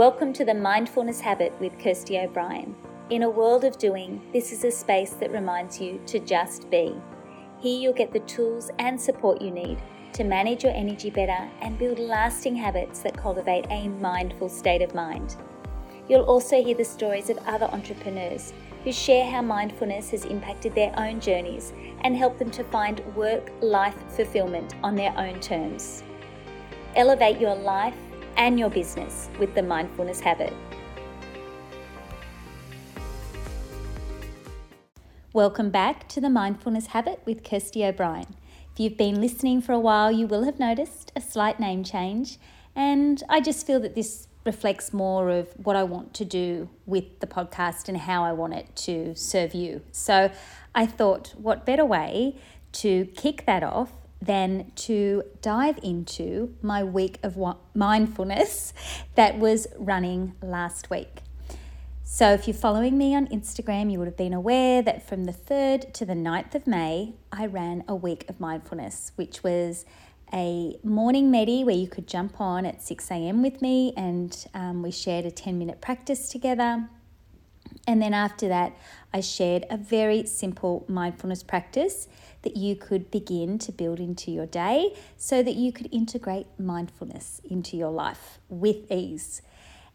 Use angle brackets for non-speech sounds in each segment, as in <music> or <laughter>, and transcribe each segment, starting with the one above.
Welcome to the Mindfulness Habit with Kirsty O'Brien. In a world of doing, this is a space that reminds you to just be. Here you'll get the tools and support you need to manage your energy better and build lasting habits that cultivate a mindful state of mind. You'll also hear the stories of other entrepreneurs who share how mindfulness has impacted their own journeys and helped them to find work life fulfillment on their own terms. Elevate your life and your business with the mindfulness habit. Welcome back to the Mindfulness Habit with Kirsty O'Brien. If you've been listening for a while, you will have noticed a slight name change, and I just feel that this reflects more of what I want to do with the podcast and how I want it to serve you. So I thought, what better way to kick that off than to dive into my week of mindfulness that was running last week. So, if you're following me on Instagram, you would have been aware that from the 3rd to the 9th of May, I ran a week of mindfulness, which was a morning medi where you could jump on at 6 a.m. with me and um, we shared a 10 minute practice together. And then after that, I shared a very simple mindfulness practice that you could begin to build into your day so that you could integrate mindfulness into your life with ease.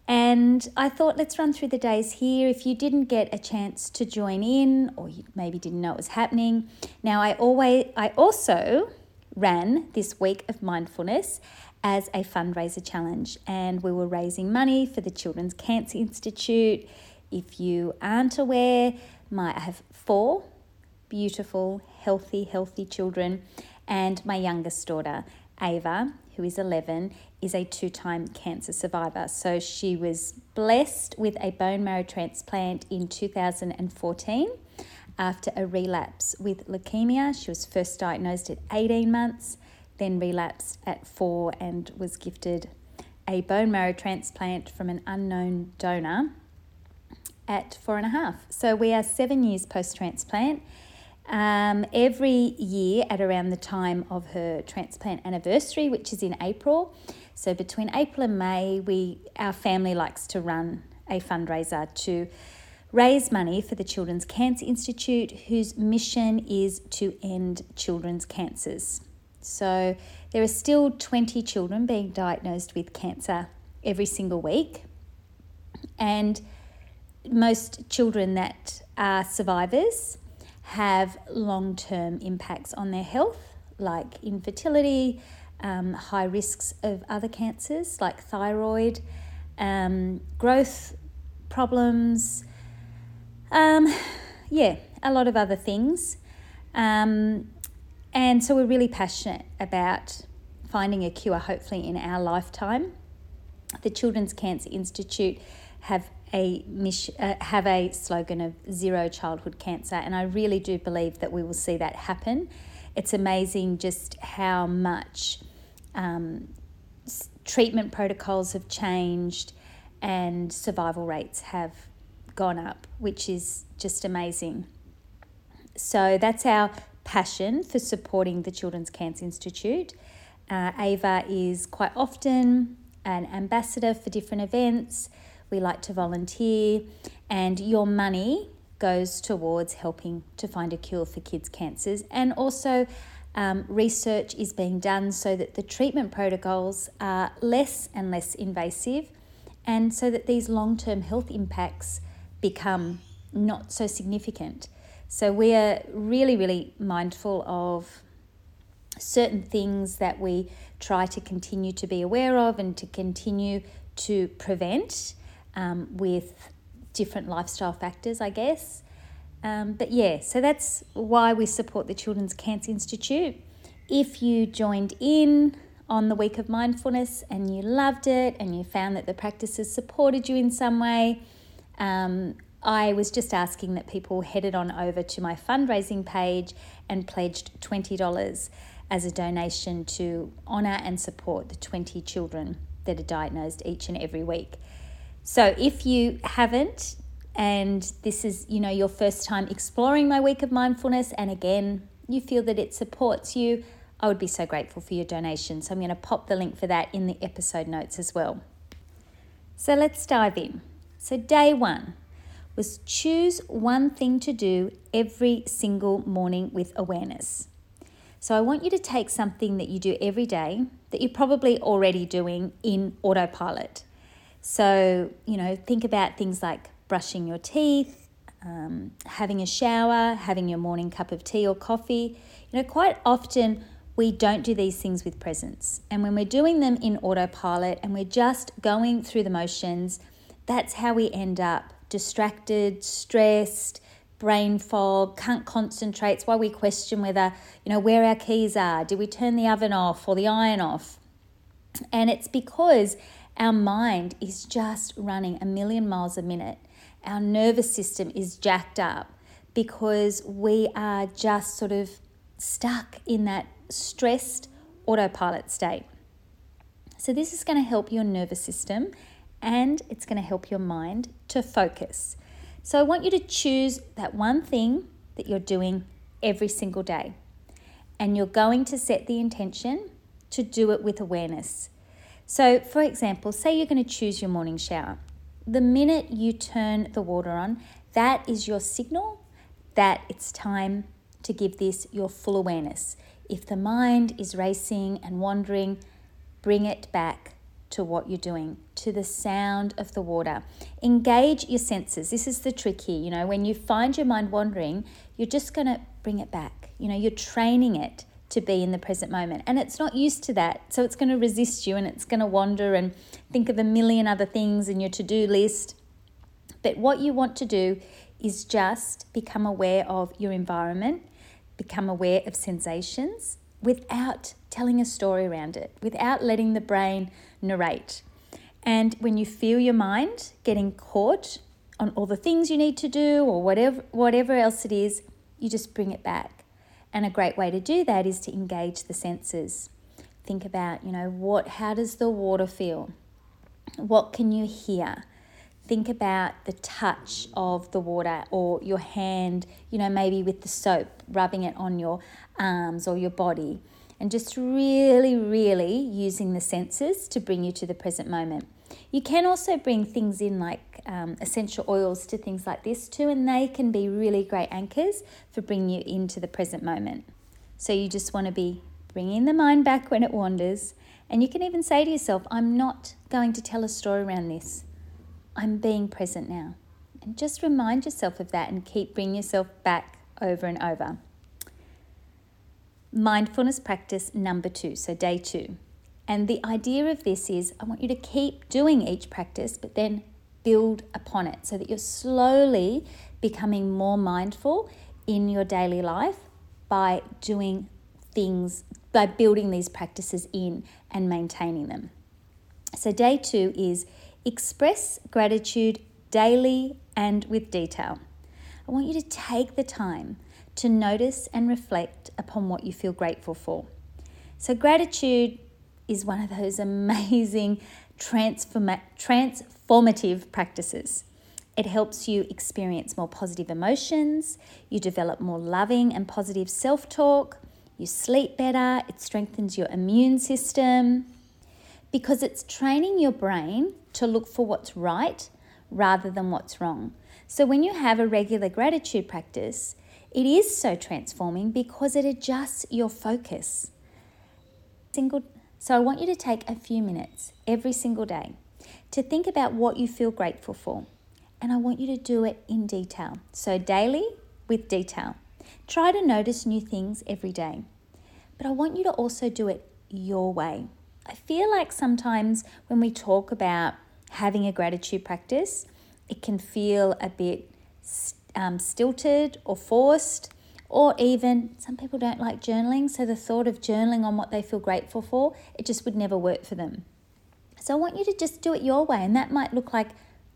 And I thought, let's run through the days here. If you didn't get a chance to join in, or you maybe didn't know it was happening, now I always, I also ran this week of mindfulness as a fundraiser challenge, and we were raising money for the Children's Cancer Institute. If you aren't aware, my I have four beautiful, healthy, healthy children. And my youngest daughter, Ava, who is 11, is a two time cancer survivor. So she was blessed with a bone marrow transplant in 2014 after a relapse with leukemia. She was first diagnosed at 18 months, then relapsed at four, and was gifted a bone marrow transplant from an unknown donor at four and a half. So we are seven years post transplant um, every year at around the time of her transplant anniversary, which is in April. So between April and May, we our family likes to run a fundraiser to raise money for the Children's Cancer Institute, whose mission is to end children's cancers. So there are still 20 children being diagnosed with cancer every single week, and most children that are survivors have long term impacts on their health, like infertility, um, high risks of other cancers like thyroid, um, growth problems, um, yeah, a lot of other things. Um, and so we're really passionate about finding a cure, hopefully, in our lifetime. The Children's Cancer Institute have a mission, uh, have a slogan of zero childhood cancer, and I really do believe that we will see that happen. It's amazing just how much um, treatment protocols have changed and survival rates have gone up, which is just amazing. So that's our passion for supporting the Children's Cancer Institute. Uh, Ava is quite often an ambassador for different events we like to volunteer, and your money goes towards helping to find a cure for kids' cancers. And also, um, research is being done so that the treatment protocols are less and less invasive, and so that these long term health impacts become not so significant. So, we are really, really mindful of certain things that we try to continue to be aware of and to continue to prevent um, with different lifestyle factors, I guess. Um, but yeah, so that's why we support the Children's Cancer Institute. If you joined in on the week of mindfulness and you loved it and you found that the practices supported you in some way, um, I was just asking that people headed on over to my fundraising page and pledged $20 as a donation to honour and support the 20 children that are diagnosed each and every week. So if you haven't, and this is, you know, your first time exploring my week of mindfulness, and again, you feel that it supports you, I would be so grateful for your donation. So I'm going to pop the link for that in the episode notes as well. So let's dive in. So, day one was choose one thing to do every single morning with awareness. So, I want you to take something that you do every day that you're probably already doing in autopilot. So, you know, think about things like brushing your teeth, um, having a shower, having your morning cup of tea or coffee. You know, quite often we don't do these things with presence. And when we're doing them in autopilot and we're just going through the motions, that's how we end up distracted, stressed, brain fog, can't concentrate. It's why we question whether, you know, where our keys are. Did we turn the oven off or the iron off? And it's because our mind is just running a million miles a minute. Our nervous system is jacked up because we are just sort of stuck in that stressed autopilot state. So, this is going to help your nervous system and it's going to help your mind to focus. So, I want you to choose that one thing that you're doing every single day. And you're going to set the intention to do it with awareness. So, for example, say you're going to choose your morning shower. The minute you turn the water on, that is your signal that it's time to give this your full awareness. If the mind is racing and wandering, bring it back to what you're doing, to the sound of the water. Engage your senses. This is the trick here. You know, when you find your mind wandering, you're just going to bring it back. You know, you're training it to be in the present moment. And it's not used to that. So it's going to resist you and it's going to wander and think of a million other things in your to do list. But what you want to do is just become aware of your environment become aware of sensations without telling a story around it, without letting the brain narrate. And when you feel your mind getting caught on all the things you need to do or whatever whatever else it is, you just bring it back. And a great way to do that is to engage the senses. Think about, you know, what how does the water feel? What can you hear? think about the touch of the water or your hand, you know, maybe with the soap, rubbing it on your arms or your body, and just really, really using the senses to bring you to the present moment. You can also bring things in like um, essential oils to things like this too, and they can be really great anchors for bringing you into the present moment. So you just want to be bringing the mind back when it wanders. And you can even say to yourself, I'm not going to tell a story around this. I'm being present now. And just remind yourself of that and keep bringing yourself back over and over. Mindfulness practice number two, so day two. And the idea of this is I want you to keep doing each practice, but then build upon it so that you're slowly becoming more mindful in your daily life by doing things, by building these practices in and maintaining them. So, day two is Express gratitude daily and with detail. I want you to take the time to notice and reflect upon what you feel grateful for. So, gratitude is one of those <laughs> amazing transforma- transformative practices. It helps you experience more positive emotions, you develop more loving and positive self talk, you sleep better, it strengthens your immune system, because it's training your brain to look for what's right rather than what's wrong. So when you have a regular gratitude practice, it is so transforming because it adjusts your focus. Single so I want you to take a few minutes every single day to think about what you feel grateful for. And I want you to do it in detail. So daily with detail. Try to notice new things every day. But I want you to also do it your way. I feel like sometimes when we talk about having a gratitude practice, it can feel a bit um, stilted or forced, or even some people don't like journaling. So the thought of journaling on what they feel grateful for, it just would never work for them. So I want you to just do it your way, and that might look like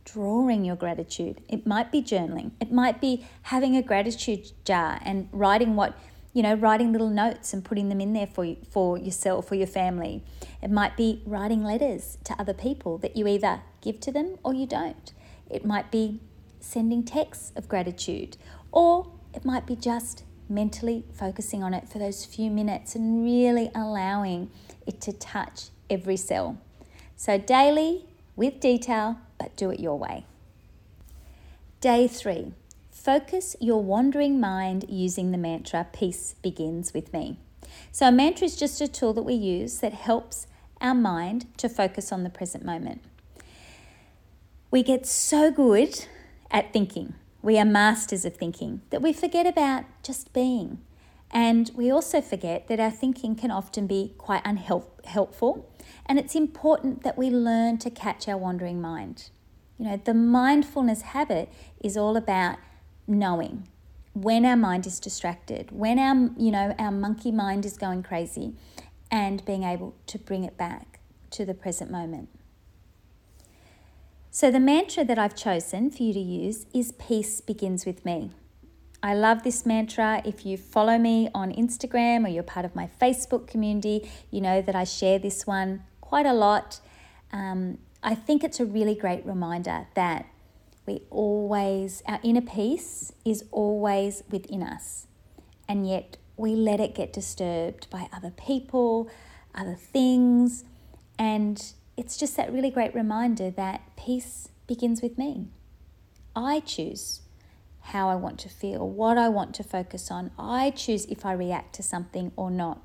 drawing your gratitude. It might be journaling. It might be having a gratitude jar and writing what you know, writing little notes and putting them in there for you, for yourself or your family. It might be writing letters to other people that you either give to them or you don't. It might be sending texts of gratitude, or it might be just mentally focusing on it for those few minutes and really allowing it to touch every cell. So, daily with detail, but do it your way. Day three focus your wandering mind using the mantra Peace begins with me. So, a mantra is just a tool that we use that helps our mind to focus on the present moment. We get so good at thinking, we are masters of thinking, that we forget about just being. And we also forget that our thinking can often be quite unhelpful. And it's important that we learn to catch our wandering mind. You know, the mindfulness habit is all about knowing when our mind is distracted, when our, you know, our monkey mind is going crazy, and being able to bring it back to the present moment. So, the mantra that I've chosen for you to use is Peace begins with me. I love this mantra. If you follow me on Instagram or you're part of my Facebook community, you know that I share this one quite a lot. Um, I think it's a really great reminder that we always, our inner peace is always within us, and yet we let it get disturbed by other people, other things, and it's just that really great reminder that peace begins with me. I choose how I want to feel, what I want to focus on. I choose if I react to something or not.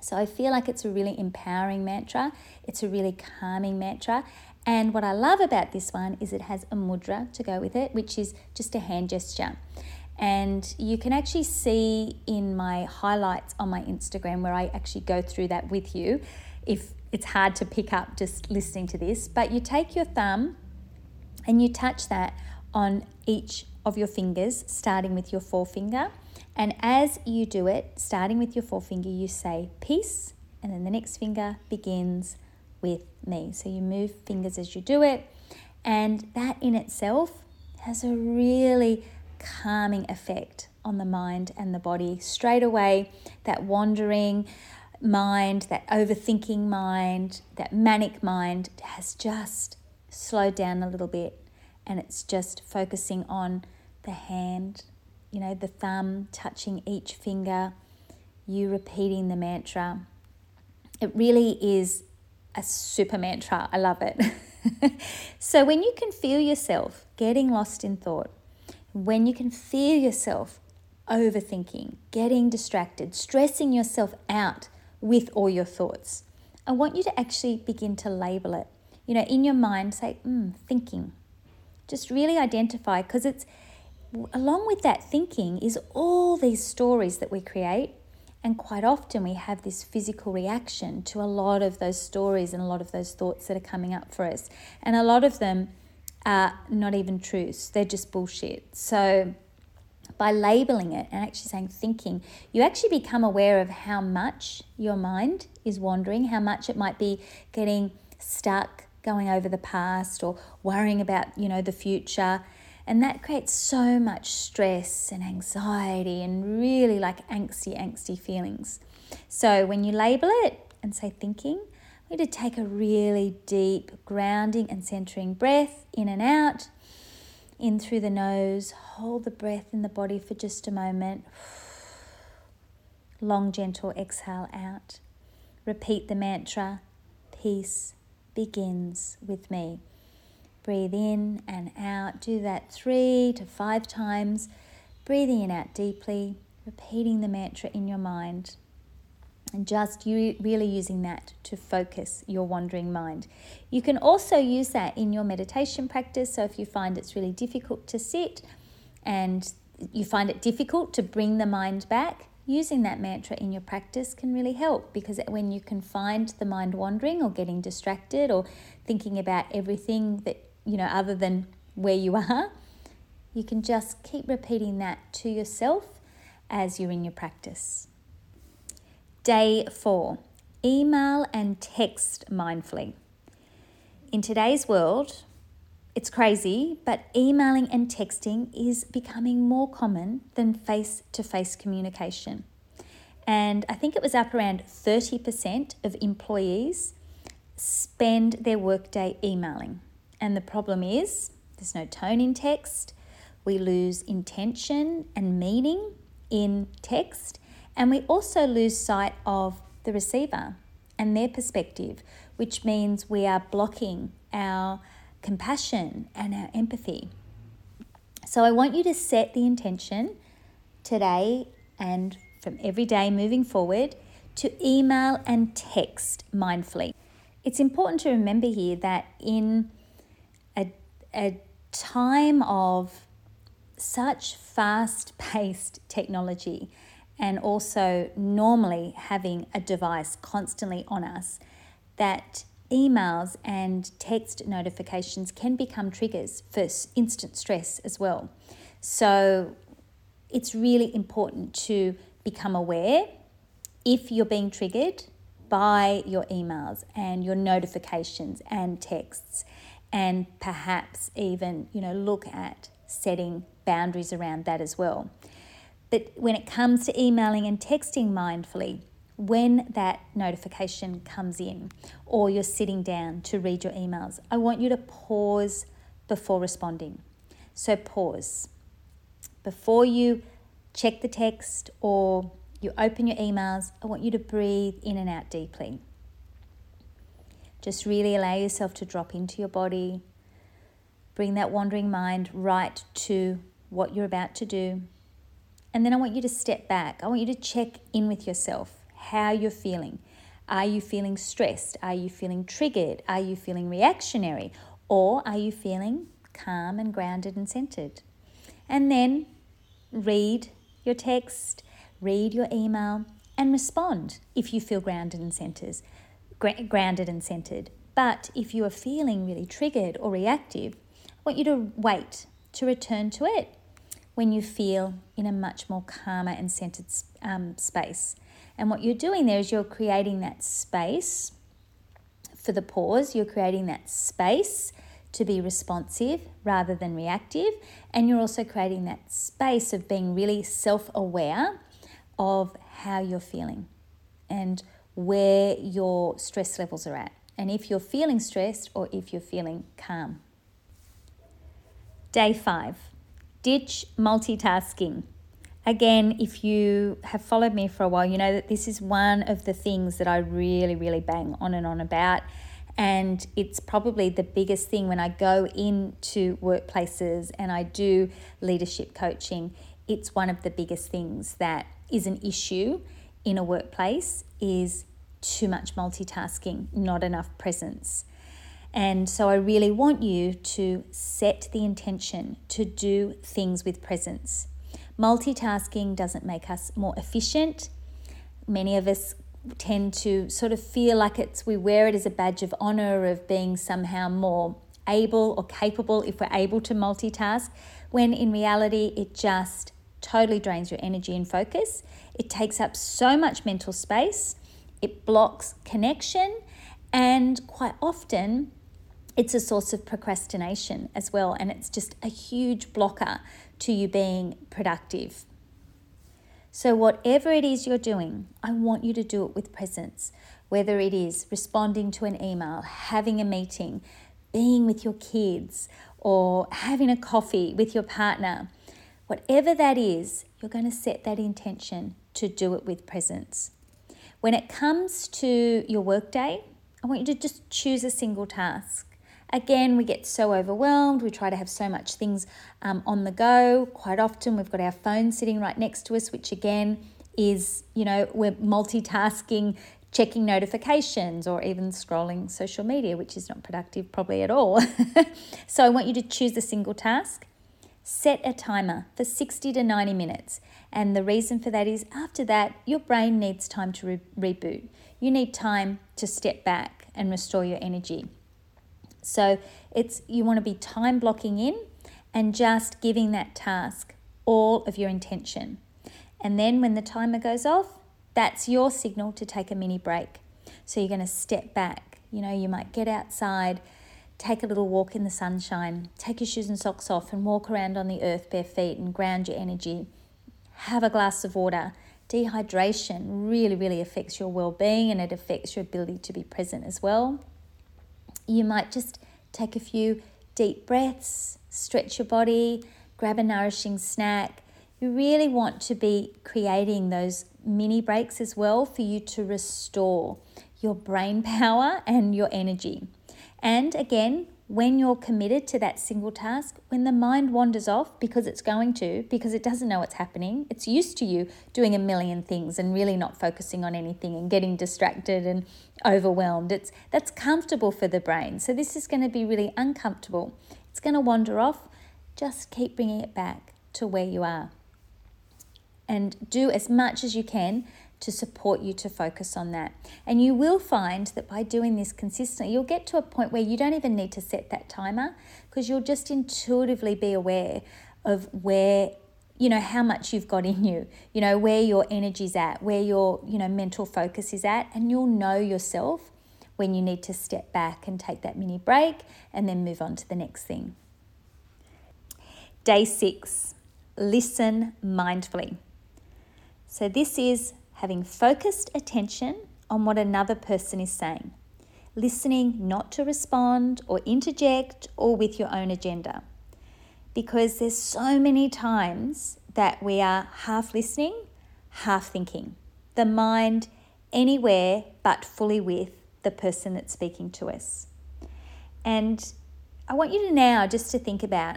So I feel like it's a really empowering mantra, it's a really calming mantra. And what I love about this one is it has a mudra to go with it, which is just a hand gesture. And you can actually see in my highlights on my Instagram where I actually go through that with you if it's hard to pick up just listening to this. But you take your thumb and you touch that on each of your fingers, starting with your forefinger. And as you do it, starting with your forefinger, you say peace, and then the next finger begins with me. So you move fingers as you do it, and that in itself has a really calming effect on the mind and the body. Straight away, that wandering mind, that overthinking mind, that manic mind has just slowed down a little bit and it's just focusing on the hand, you know, the thumb touching each finger, you repeating the mantra. It really is a super mantra. I love it. <laughs> so, when you can feel yourself getting lost in thought, when you can feel yourself overthinking, getting distracted, stressing yourself out with all your thoughts, I want you to actually begin to label it. You know, in your mind, say, mm, thinking, just really identify because it's along with that thinking is all these stories that we create. And quite often we have this physical reaction to a lot of those stories and a lot of those thoughts that are coming up for us. And a lot of them are not even truths, they're just bullshit. So by labeling it and actually saying thinking, you actually become aware of how much your mind is wandering, how much it might be getting stuck going over the past or worrying about, you know, the future. And that creates so much stress and anxiety and really like angsty, angsty feelings. So when you label it and say thinking, we need to take a really deep grounding and centering breath in and out. In through the nose, hold the breath in the body for just a moment. <sighs> Long, gentle exhale out. Repeat the mantra peace, begins with me. Breathe in and out. Do that three to five times. Breathing in out deeply, repeating the mantra in your mind, and just you really using that to focus your wandering mind. You can also use that in your meditation practice. So if you find it's really difficult to sit and you find it difficult to bring the mind back, using that mantra in your practice can really help because when you can find the mind wandering or getting distracted or thinking about everything that you know other than where you are you can just keep repeating that to yourself as you're in your practice day 4 email and text mindfully in today's world it's crazy, but emailing and texting is becoming more common than face to face communication. And I think it was up around 30% of employees spend their workday emailing. And the problem is there's no tone in text, we lose intention and meaning in text, and we also lose sight of the receiver and their perspective, which means we are blocking our compassion and our empathy. So I want you to set the intention today and from every day moving forward to email and text mindfully. It's important to remember here that in a time of such fast paced technology and also normally having a device constantly on us, that emails and text notifications can become triggers for instant stress as well. So it's really important to become aware if you're being triggered by your emails and your notifications and texts and perhaps even you know look at setting boundaries around that as well. But when it comes to emailing and texting mindfully when that notification comes in or you're sitting down to read your emails i want you to pause before responding. So pause. Before you check the text or you open your emails, I want you to breathe in and out deeply. Just really allow yourself to drop into your body. Bring that wandering mind right to what you're about to do. And then I want you to step back. I want you to check in with yourself, how you're feeling. Are you feeling stressed? Are you feeling triggered? Are you feeling reactionary? Or are you feeling calm and grounded and centered? And then read your text, read your email, and respond if you feel grounded and centers, grounded and centered. But if you are feeling really triggered or reactive, I want you to wait to return to it when you feel in a much more calmer and centered um, space. And what you're doing there is you're creating that space for the pause, you're creating that space to be responsive rather than reactive. And you're also creating that space of being really self aware of how you're feeling and where your stress levels are at. And if you're feeling stressed or if you're feeling calm. Day five, ditch multitasking. Again, if you have followed me for a while, you know that this is one of the things that I really, really bang on and on about and it's probably the biggest thing when I go into workplaces and I do leadership coaching. It's one of the biggest things that is an issue in a workplace is too much multitasking, not enough presence. And so I really want you to set the intention to do things with presence. Multitasking doesn't make us more efficient. Many of us tend to sort of feel like it's we wear it as a badge of honor of being somehow more able or capable if we're able to multitask when in reality it just totally drains your energy and focus. It takes up so much mental space. It blocks connection. And quite often it's a source of procrastination as well. And it's just a huge blocker to you being productive. So, whatever it is you're doing, I want you to do it with presence, whether it is responding to an email, having a meeting, being with your kids, or having a coffee with your partner. Whatever that is, you're going to set that intention to do it with presence. When it comes to your workday, I want you to just choose a single task. Again, we get so overwhelmed. We try to have so much things um, on the go. Quite often, we've got our phone sitting right next to us, which again is, you know, we're multitasking, checking notifications, or even scrolling social media, which is not productive probably at all. <laughs> so, I want you to choose a single task. Set a timer for 60 to 90 minutes. And the reason for that is after that, your brain needs time to re- reboot. You need time to step back and restore your energy. So it's you want to be time blocking in and just giving that task all of your intention. And then when the timer goes off, that's your signal to take a mini break. So you're going to step back. You know, you might get outside, take a little walk in the sunshine, take your shoes and socks off and walk around on the earth bare feet and ground your energy. Have a glass of water. Dehydration really, really affects your well being and it affects your ability to be present as well. You might just take a few deep breaths, stretch your body, grab a nourishing snack. You really want to be creating those mini breaks as well for you to restore your brain <laughs> power and your energy. And again, when you're committed to that single task, when the mind wanders off, because it's going to, because it doesn't know what's happening, it's used to you doing a million things and really not focusing on anything and getting distracted and overwhelmed. It's that's comfortable for the brain. So this is going to be really uncomfortable. It's going to wander off. Just keep bringing it back to where you are. And do as much as you can to support you to focus on that. And you will find that by doing this consistently, you'll get to a point where you don't even need to set that timer because you'll just intuitively be aware of where you know how much you've got in you you know where your energy's at where your you know mental focus is at and you'll know yourself when you need to step back and take that mini break and then move on to the next thing day 6 listen mindfully so this is having focused attention on what another person is saying, listening not to respond or interject or with your own agenda. Because there's so many times that we are half listening, half thinking. The mind anywhere but fully with the person that's speaking to us. And I want you to now just to think about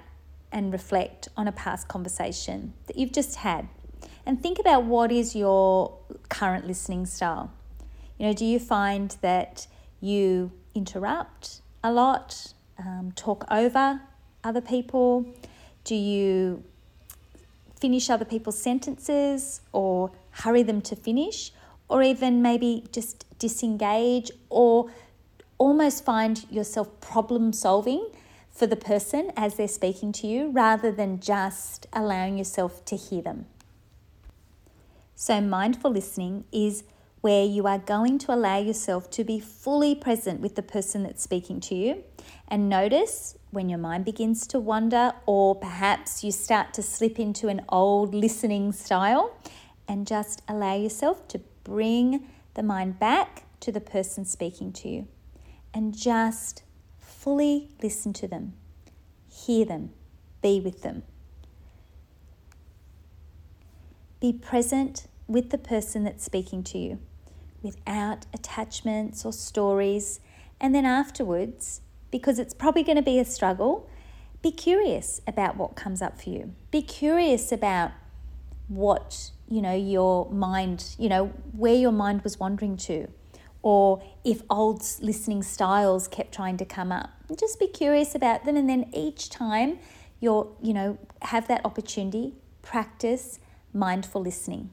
and reflect on a past conversation that you've just had and think about what is your current listening style. You know, do you find that you interrupt a lot, um, talk over other people? Do you finish other people's sentences or hurry them to finish? Or even maybe just disengage or almost find yourself problem solving for the person as they're speaking to you rather than just allowing yourself to hear them. So, mindful listening is where you are going to allow yourself to be fully present with the person that's speaking to you and notice when your mind begins to wander, or perhaps you start to slip into an old listening style, and just allow yourself to bring the mind back to the person speaking to you and just fully listen to them, hear them, be with them. Be present with the person that's speaking to you without attachments or stories. And then afterwards, because it's probably going to be a struggle, be curious about what comes up for you. Be curious about what, you know, your mind, you know, where your mind was wandering to, or if old listening styles kept trying to come up. Just be curious about them. And then each time you're, you know, have that opportunity, practice mindful listening.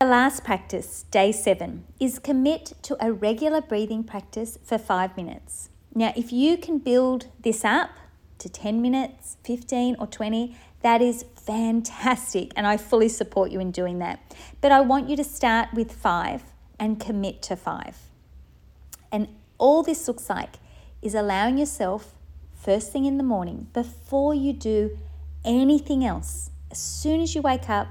The last practice, day seven, is commit to a regular breathing practice for five minutes. Now, if you can build this up to 10 minutes, 15 or 20, that is fantastic. And I fully support you in doing that. But I want you to start with five and commit to five. And all this looks like is allowing yourself, first thing in the morning, before you do anything else, as soon as you wake up,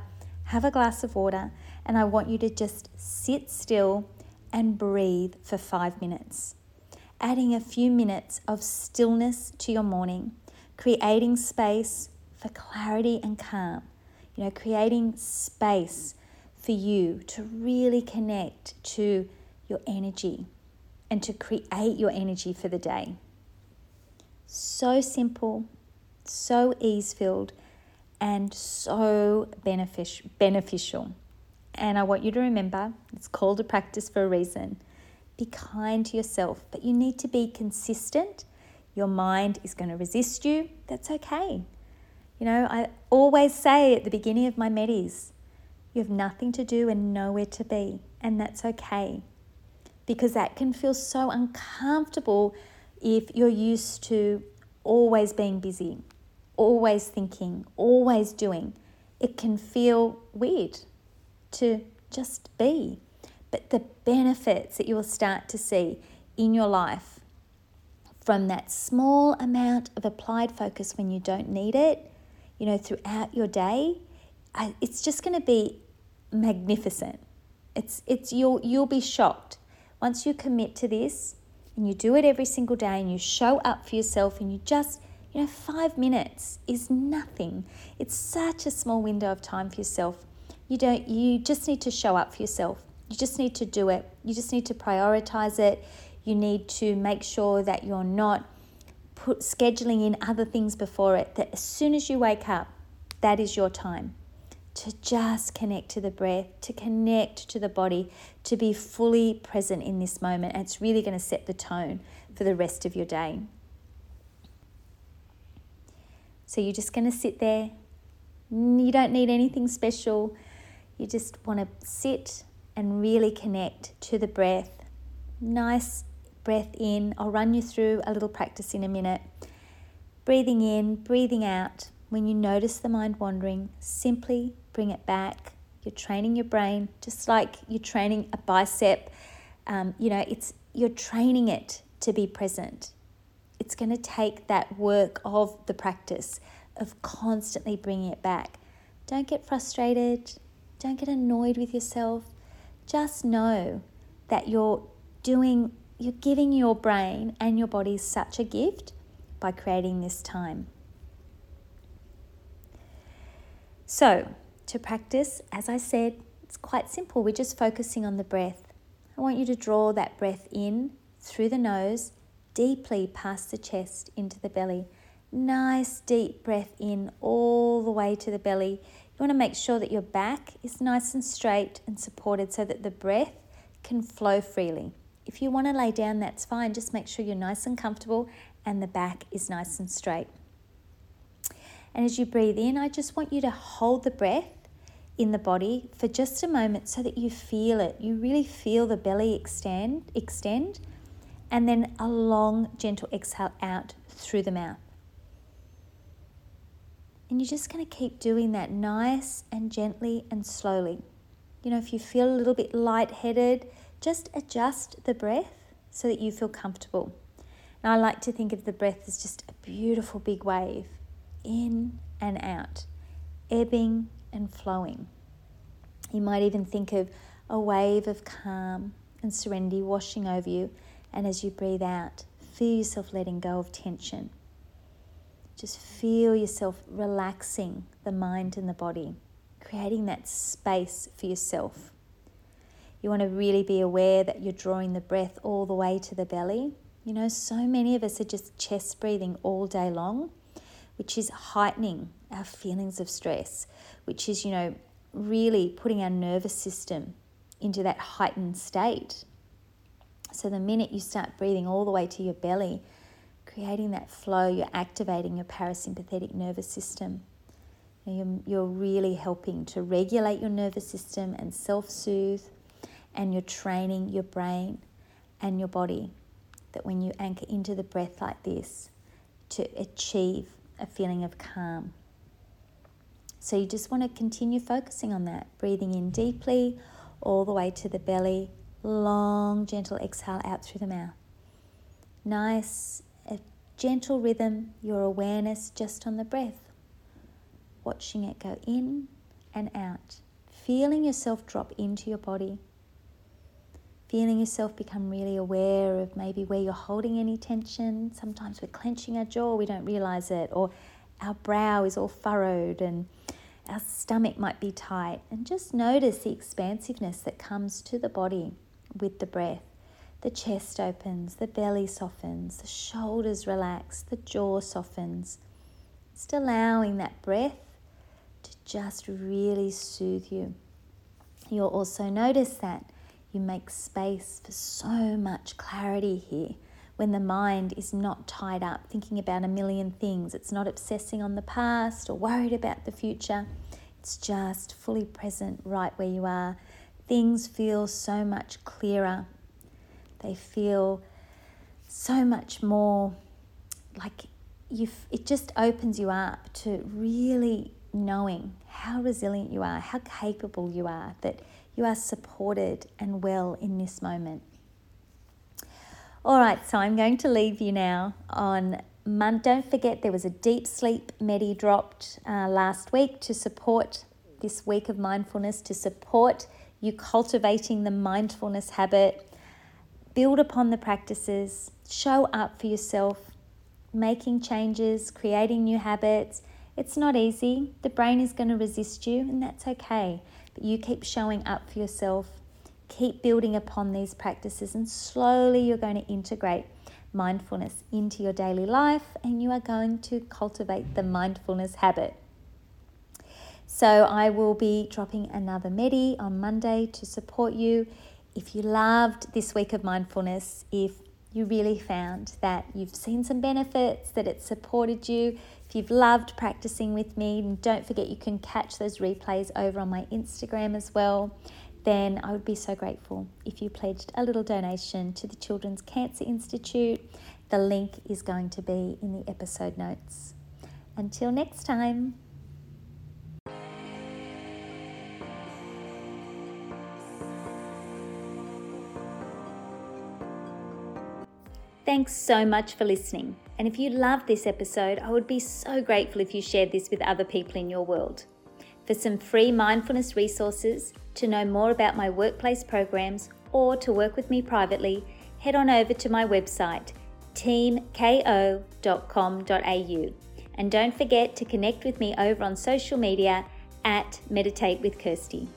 have a glass of water, and I want you to just sit still and breathe for five minutes. Adding a few minutes of stillness to your morning, creating space for clarity and calm. You know, creating space for you to really connect to your energy and to create your energy for the day. So simple, so ease filled, and so benefic- beneficial. And I want you to remember it's called a practice for a reason. Be kind to yourself, but you need to be consistent. Your mind is going to resist you. That's okay. You know, I always say at the beginning of my medis, you have nothing to do and nowhere to be, and that's okay. Because that can feel so uncomfortable if you're used to always being busy always thinking, always doing, it can feel weird to just be. But the benefits that you will start to see in your life from that small amount of applied focus when you don't need it, you know, throughout your day, it's just going to be magnificent. It's it's you'll you'll be shocked once you commit to this and you do it every single day and you show up for yourself and you just you know, five minutes is nothing. It's such a small window of time for yourself. You don't you just need to show up for yourself. You just need to do it. You just need to prioritize it. You need to make sure that you're not put scheduling in other things before it. That as soon as you wake up, that is your time to just connect to the breath, to connect to the body, to be fully present in this moment. And it's really going to set the tone for the rest of your day. So you're just going to sit there. You don't need anything special. You just want to sit and really connect to the breath. Nice breath in. I'll run you through a little practice in a minute. Breathing in, breathing out. When you notice the mind wandering, simply bring it back. You're training your brain just like you're training a bicep. Um, you know, it's you're training it to be present. It's going to take that work of the practice of constantly bringing it back. Don't get frustrated. Don't get annoyed with yourself. Just know that you're doing, you're giving your brain and your body such a gift by creating this time. So, to practice, as I said, it's quite simple. We're just focusing on the breath. I want you to draw that breath in through the nose, deeply past the chest into the belly. Nice deep breath in all the way to the belly. You want to make sure that your back is nice and straight and supported so that the breath can flow freely. If you want to lay down, that's fine. Just make sure you're nice and comfortable and the back is nice and straight. And as you breathe in, I just want you to hold the breath in the body for just a moment so that you feel it. You really feel the belly extend, extend, and then a long, gentle exhale out through the mouth. And you're just going to keep doing that nice and gently and slowly. You know, if you feel a little bit lightheaded, just adjust the breath so that you feel comfortable. Now, I like to think of the breath as just a beautiful big wave in and out, ebbing and flowing. You might even think of a wave of calm and serenity washing over you, and as you breathe out, feel yourself letting go of tension. Just feel yourself relaxing the mind and the body, creating that space for yourself. You want to really be aware that you're drawing the breath all the way to the belly. You know, so many of us are just chest breathing all day long which is heightening our feelings of stress, which is, you know, really putting our nervous system into that heightened state. So the minute you start breathing all the way to your belly, creating that flow, you're activating your parasympathetic nervous system. You're, you're really helping to regulate your nervous system and self soothe, and you're training your brain and your body that when you anchor into the breath like this, to achieve a feeling of calm. So you just want to continue focusing on that, breathing in deeply all the way to the belly, long, gentle exhale out through the mouth. Nice, a gentle rhythm, your awareness just on the breath, watching it go in and out, feeling yourself drop into your body feeling yourself become really aware of maybe where you're holding any tension. Sometimes we're clenching our jaw, we don't realize it, or our brow is all furrowed and our stomach might be tight. And just notice the expansiveness that comes to the body with the breath. The chest opens, the belly softens, the shoulders relax, the jaw softens. Just allowing that breath to just really soothe you. You'll also notice that you make space for so much clarity here when the mind is not tied up thinking about a million things. It's not obsessing on the past or worried about the future. It's just fully present right where you are. Things feel so much clearer. They feel so much more like you it just opens you up to really knowing how resilient you are, how capable you are that you are supported and well in this moment. All right, so I'm going to leave you now on. Don't forget there was a deep sleep medi dropped uh, last week to support this week of mindfulness, to support you cultivating the mindfulness habit. Build upon the practices, show up for yourself, making changes, creating new habits. It's not easy. The brain is going to resist you, and that's okay. But you keep showing up for yourself, keep building upon these practices, and slowly you're going to integrate mindfulness into your daily life and you are going to cultivate the mindfulness habit. So, I will be dropping another Medi on Monday to support you. If you loved this week of mindfulness, if you really found that you've seen some benefits, that it supported you, if you've loved practicing with me, and don't forget you can catch those replays over on my Instagram as well. Then I would be so grateful if you pledged a little donation to the Children's Cancer Institute. The link is going to be in the episode notes. Until next time. Thanks so much for listening. And if you loved this episode, I would be so grateful if you shared this with other people in your world. For some free mindfulness resources, to know more about my workplace programs, or to work with me privately, head on over to my website, teamko.com.au. And don't forget to connect with me over on social media at Meditate with Kirsty.